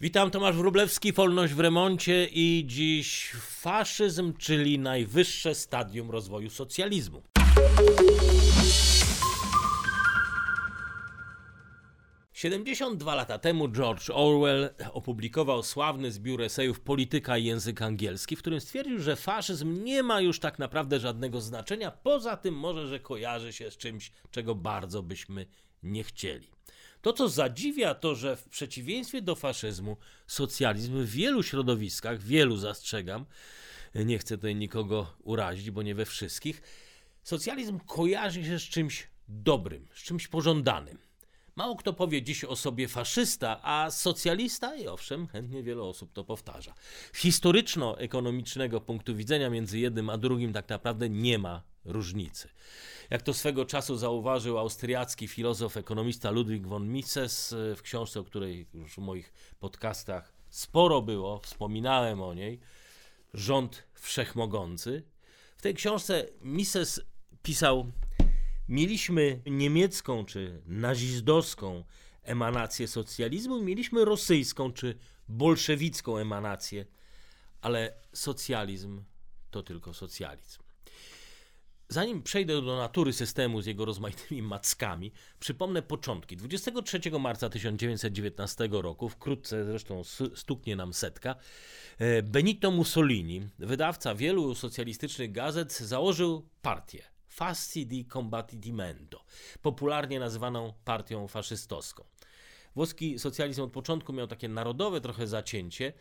Witam, Tomasz Wróblewski, Wolność w remoncie i dziś faszyzm, czyli najwyższe stadium rozwoju socjalizmu. Siedemdziesiąt dwa lata temu George Orwell opublikował sławny zbiór esejów Polityka i język angielski, w którym stwierdził, że faszyzm nie ma już tak naprawdę żadnego znaczenia, poza tym może, że kojarzy się z czymś, czego bardzo byśmy nie chcieli. To, co zadziwia, to że w przeciwieństwie do faszyzmu, socjalizm w wielu środowiskach, wielu zastrzegam, nie chcę tutaj nikogo urazić, bo nie we wszystkich, socjalizm kojarzy się z czymś dobrym, z czymś pożądanym. Mało kto powie dziś o sobie faszysta, a socjalista, i owszem, chętnie wiele osób to powtarza. Historyczno-ekonomicznego punktu widzenia między jednym a drugim tak naprawdę nie ma różnicy. Jak to swego czasu zauważył austriacki filozof, ekonomista Ludwig von Mises w książce, o której już w moich podcastach sporo było, wspominałem o niej, Rząd Wszechmogący. W tej książce Mises pisał Mieliśmy niemiecką czy nazistowską emanację socjalizmu, mieliśmy rosyjską czy bolszewicką emanację, ale socjalizm to tylko socjalizm. Zanim przejdę do natury systemu z jego rozmaitymi mackami, przypomnę początki. 23 marca 1919 roku, wkrótce zresztą stuknie nam setka, e, Benito Mussolini, wydawca wielu socjalistycznych gazet, założył partię Fasci di Combattimento, popularnie nazywaną partią faszystowską. Włoski socjalizm od początku miał takie narodowe trochę zacięcie,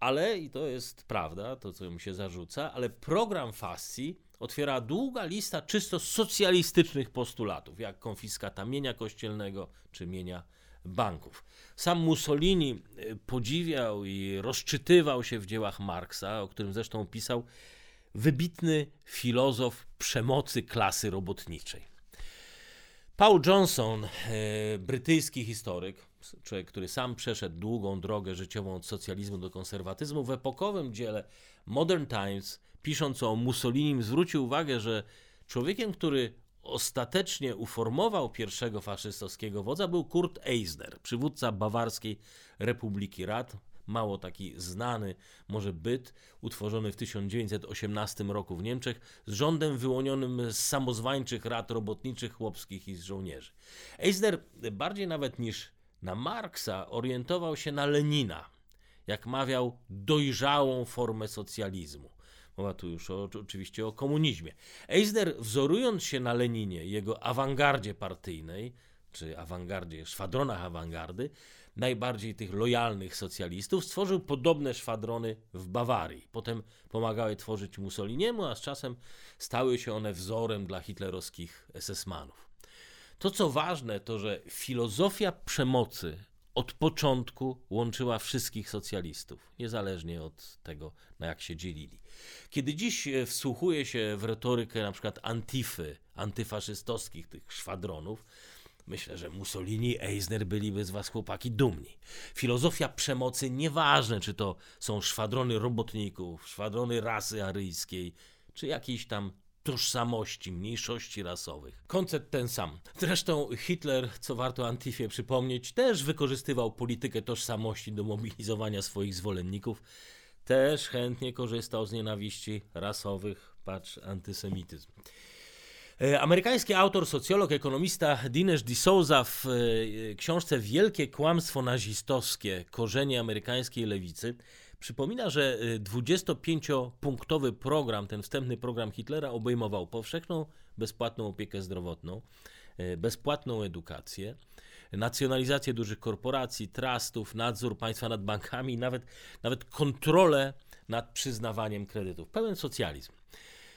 ale, i to jest prawda, to co mu się zarzuca, ale program Fasci otwiera długa lista czysto socjalistycznych postulatów, jak konfiskata mienia kościelnego czy mienia banków. Sam Mussolini y, podziwiał i rozczytywał się w dziełach Marksa, o którym zresztą pisał wybitny filozof przemocy klasy robotniczej. Paul Johnson, y, brytyjski historyk, człowiek, który sam przeszedł długą drogę życiową od socjalizmu do konserwatyzmu, w epokowym dziele Modern Times pisząc o Mussolinim, zwrócił uwagę, że człowiekiem, który ostatecznie uformował pierwszego faszystowskiego wodza, był Kurt Eisner, przywódca Bawarskiej Republiki Rad, mało taki znany może byt, utworzony w 1918 roku w Niemczech, z rządem wyłonionym z samozwańczych rad robotniczych, chłopskich i z żołnierzy. Eisner bardziej nawet niż na Marksa orientował się na Lenina, jak mawiał, dojrzałą formę socjalizmu. Mowa tu już o, oczywiście o komunizmie. Eisner, wzorując się na Leninie, jego awangardzie partyjnej, czy awangardzie, szwadronach awangardy, najbardziej tych lojalnych socjalistów, stworzył podobne szwadrony w Bawarii. Potem pomagały tworzyć Mussoliniemu, a z czasem stały się one wzorem dla hitlerowskich SS-manów. To co ważne, to że filozofia przemocy od początku łączyła wszystkich socjalistów, niezależnie od tego, na jak się dzielili. Kiedy dziś e, wsłuchuje się w retorykę na przykład antify, antyfaszystowskich tych szwadronów, Myślę, że Mussolini, Eisner byliby z was chłopaki dumni. Filozofia przemocy, nieważne czy to są szwadrony robotników, szwadrony rasy aryjskiej, czy jakiejś tam tożsamości, mniejszości rasowych. Koncept ten sam. Zresztą Hitler, co warto Antifie przypomnieć, też wykorzystywał politykę tożsamości do mobilizowania swoich zwolenników. Też chętnie korzystał z nienawiści rasowych, patrz antysemityzm. E, amerykański autor, socjolog, ekonomista Dinesh D'Souza w e, książce Wielkie kłamstwo nazistowskie korzenie amerykańskiej lewicy Przypomina, że 25-punktowy y, program, ten wstępny program Hitlera obejmował powszechną, bezpłatną opiekę zdrowotną, bezpłatną edukację, nacjonalizację dużych korporacji, trustów, nadzór państwa nad bankami, nawet, nawet kontrolę nad przyznawaniem kredytów. Pełen socjalizm.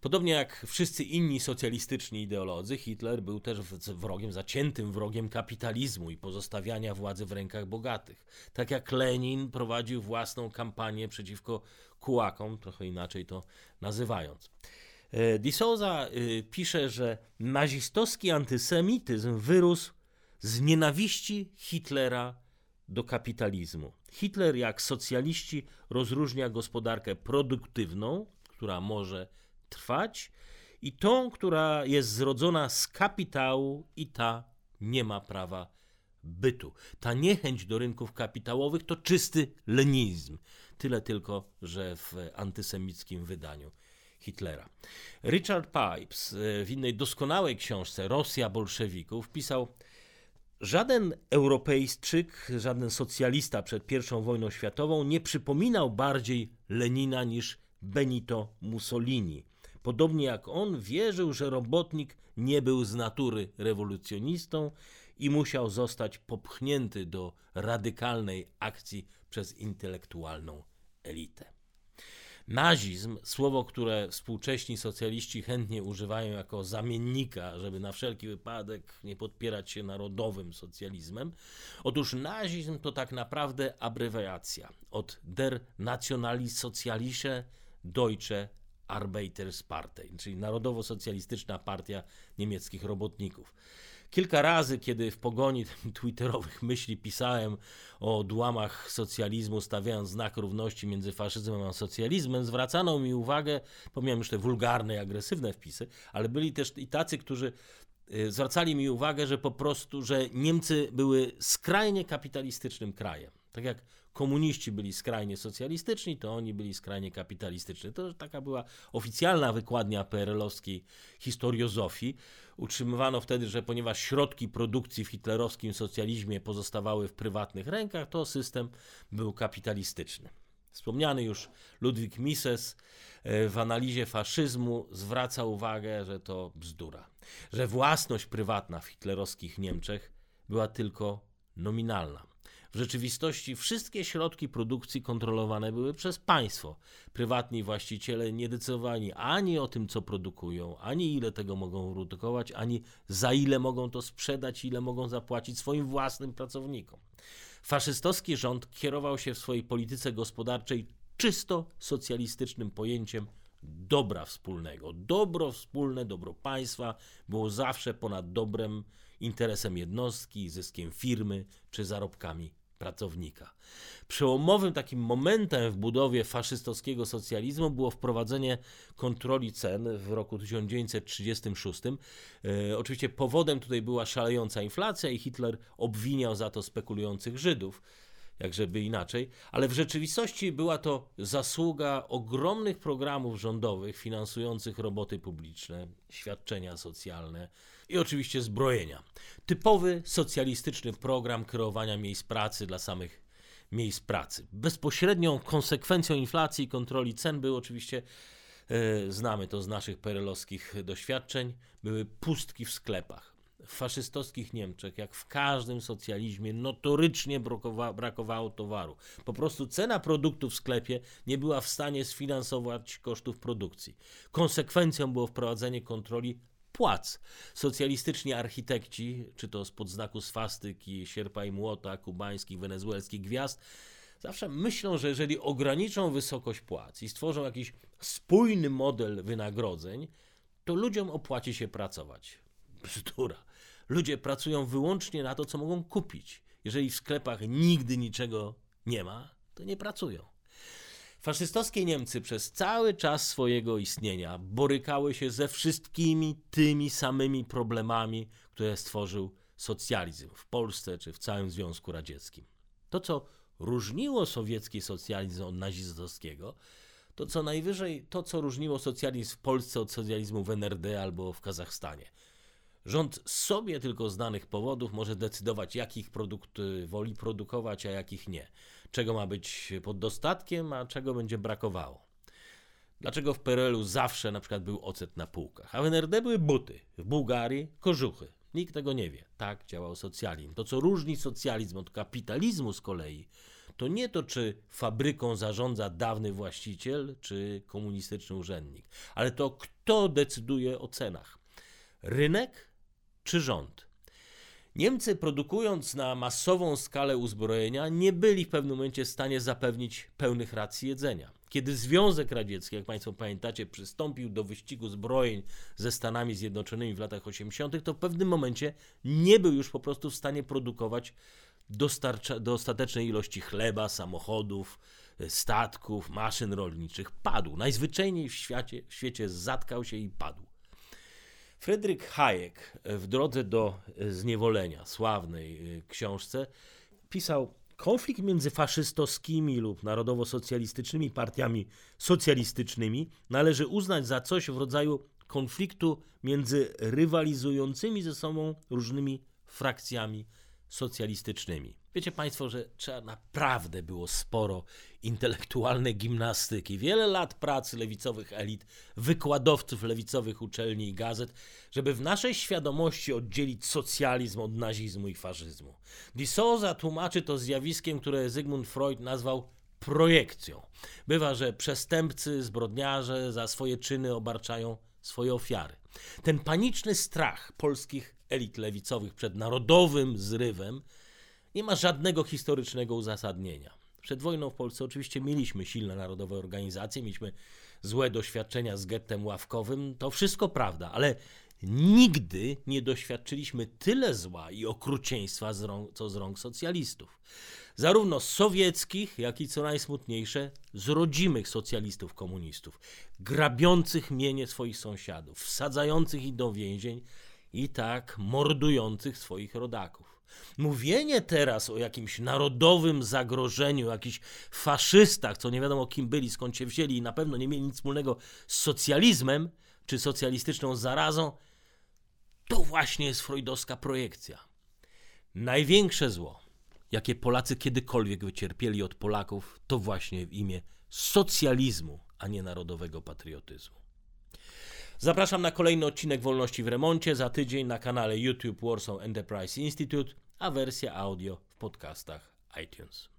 Podobnie jak wszyscy inni socjalistyczni ideolodzy, Hitler był też wrogiem, zaciętym wrogiem kapitalizmu i pozostawiania władzy w rękach bogatych. Tak jak Lenin prowadził własną kampanię przeciwko kułakom, trochę inaczej to nazywając. E, Di Souza e, pisze, że nazistowski antysemityzm wyrósł z nienawiści Hitlera do kapitalizmu. Hitler, jak socjaliści, rozróżnia gospodarkę produktywną, która może trwać, i tą, która jest zrodzona z kapitału, i ta nie ma prawa bytu. Ta niechęć do rynków kapitałowych to czysty lenizm. Tyle tylko, że w antysemickim wydaniu Hitlera. Richard Pipes e, w innej doskonałej książce Rosja bolszewików pisał Żaden Europejczyk, żaden socjalista przed I wojną światową nie przypominał bardziej Lenina niż Benito Mussolini. Podobnie jak on wierzył, że robotnik nie był z natury rewolucjonistą i musiał zostać popchnięty do radykalnej akcji przez intelektualną elitę. Nazizm, słowo, które współcześni socjaliści chętnie używają jako zamiennika, żeby na wszelki wypadek nie podpierać się narodowym socjalizmem. Otóż nazizm to tak naprawdę abrewiacja od Der Nationalsozialische Deutsche Arbeiterspartei, czyli Narodowo-Socjalistyczna Partia Niemieckich Robotników. Kilka razy, kiedy w pogoni twitterowych myśli pisałem o odłamach socjalizmu, stawiając znak równości między faszyzmem a socjalizmem, zwracano mi uwagę, pomijam już te wulgarne i agresywne wpisy, ale byli też i tacy, którzy y, zwracali mi uwagę, że po prostu, że Niemcy były skrajnie kapitalistycznym krajem. Tak jak komuniści byli skrajnie socjalistyczni, to oni byli skrajnie kapitalistyczni. To taka była oficjalna wykładnia PRL-owskiej historiozofii. Utrzymywano wtedy, że ponieważ środki produkcji w hitlerowskim socjalizmie pozostawały w prywatnych rękach, to system był kapitalistyczny. Wspomniany już Ludwik Mises e, w analizie faszyzmu zwraca uwagę, że to bzdura, że własność prywatna w hitlerowskich Niemczech była tylko nominalna. W rzeczywistości wszystkie środki produkcji kontrolowane były przez państwo. Prywatni właściciele nie decydowali ani o tym, co produkują, ani ile tego mogą produkować, ani za ile mogą to sprzedać, ile mogą zapłacić swoim własnym pracownikom. Faszystowski rząd kierował się w swojej polityce gospodarczej czysto socjalistycznym pojęciem dobra wspólnego. Dobro wspólne, dobro państwa było zawsze ponad dobrem, interesem jednostki, zyskiem firmy czy zarobkami pracownika. Przełomowym takim momentem w budowie faszystowskiego socjalizmu było wprowadzenie kontroli cen w roku 1936. E, oczywiście powodem tutaj była szalejąca inflacja i Hitler obwiniał za to spekulujących Żydów jakżeby inaczej, ale w rzeczywistości była to zasługa ogromnych programów rządowych finansujących roboty publiczne, świadczenia socjalne i oczywiście zbrojenia. Typowy socjalistyczny program kreowania miejsc pracy dla samych miejsc pracy. Bezpośrednią konsekwencją inflacji i kontroli cen był oczywiście e, znamy to z naszych perelowskich doświadczeń, były pustki w sklepach w faszystowskich Niemczech, jak w każdym socjalizmie, notorycznie brakowało towaru. Po prostu cena produktu w sklepie nie była w stanie sfinansować kosztów produkcji. Konsekwencją było wprowadzenie kontroli płac. Socjalistyczni architekci, czy to spod znaku swastyki, sierpa i młota, kubańskich, wenezuelskich gwiazd, zawsze myślą, że jeżeli ograniczą wysokość płac i stworzą jakiś spójny model wynagrodzeń, to ludziom opłaci się pracować. Bzdura. Ludzie pracują wyłącznie na to, co mogą kupić. Jeżeli w sklepach nigdy niczego nie ma, to nie pracują. Faszystowskie Niemcy przez cały czas swojego istnienia borykały się ze wszystkimi tymi samymi problemami, które stworzył socjalizm w Polsce czy w całym Związku Radzieckim. To, co różniło sowiecki socjalizm od nazistowskiego, to co najwyżej to, co różniło socjalizm w Polsce od socjalizmu w NRD albo w Kazachstanie. Rząd sobie tylko z danych powodów może decydować, jakich produktów woli produkować, a jakich nie. Czego ma być pod dostatkiem, a czego będzie brakowało. Dlaczego w PRL-u zawsze na przykład był ocet na półkach, a w NRD były buty, w Bułgarii kożuchy. Nikt tego nie wie. Tak działał socjalizm. To, co różni socjalizm od kapitalizmu z kolei, to nie to, czy fabryką zarządza dawny właściciel, czy komunistyczny urzędnik, ale to, kto decyduje o cenach. Rynek czy rząd. Niemcy produkując na masową skalę uzbrojenia nie byli w pewnym momencie w stanie zapewnić pełnych racji jedzenia. Kiedy Związek Radziecki, jak Państwo pamiętacie, przystąpił do wyścigu zbrojeń ze Stanami Zjednoczonymi w latach 80., to w pewnym momencie nie był już po prostu w stanie produkować dostatecznej ilości chleba, samochodów, statków, maszyn rolniczych. Padł. Najzwyczajniej w świecie, w świecie zatkał się i padł. Fryderyk Hayek w drodze do zniewolenia, sławnej książce, pisał Konflikt między faszystowskimi lub narodowo-socjalistycznymi partiami socjalistycznymi. Należy uznać za coś w rodzaju konfliktu między rywalizującymi ze sobą różnymi frakcjami socjalistycznymi. Wiecie Państwo, że trzeba naprawdę było sporo intelektualnej gimnastyki, wiele lat pracy lewicowych elit, wykładowców lewicowych uczelni i gazet, żeby w naszej świadomości oddzielić socjalizm od nazizmu i faszyzmu. Di Souza tłumaczy to zjawiskiem, które Zygmunt Freud nazwał projekcją. Bywa, że przestępcy, zbrodniarze za swoje czyny obarczają swoje ofiary. Ten paniczny strach polskich elit lewicowych przed narodowym zrywem nie ma żadnego historycznego uzasadnienia. Przed wojną w Polsce oczywiście mieliśmy silne narodowe organizacje, mieliśmy złe doświadczenia z gettem ławkowym, to wszystko prawda, ale nigdy nie doświadczyliśmy tyle zła i okrucieństwa, z rąk, co z rąk socjalistów. Zarówno sowieckich, jak i co najsmutniejsze, z rodzimych socjalistów komunistów, grabiących mienie swoich sąsiadów, wsadzających ich do więzień i tak mordujących swoich rodaków. Mówienie teraz o jakimś narodowym zagrożeniu, jakichś faszystach, co nie wiadomo kim byli, skąd się wzięli i na pewno nie mieli nic wspólnego z socjalizmem czy socjalistyczną zarazą, to właśnie jest freudowska projekcja. Największe zło, jakie Polacy kiedykolwiek wycierpieli od Polaków, to właśnie w imię socjalizmu, a nie narodowego patriotyzmu. Zapraszam na kolejny odcinek Wolności w Remoncie za tydzień na kanale YouTube Warsaw Enterprise Institute, a wersja audio w podcastach iTunes.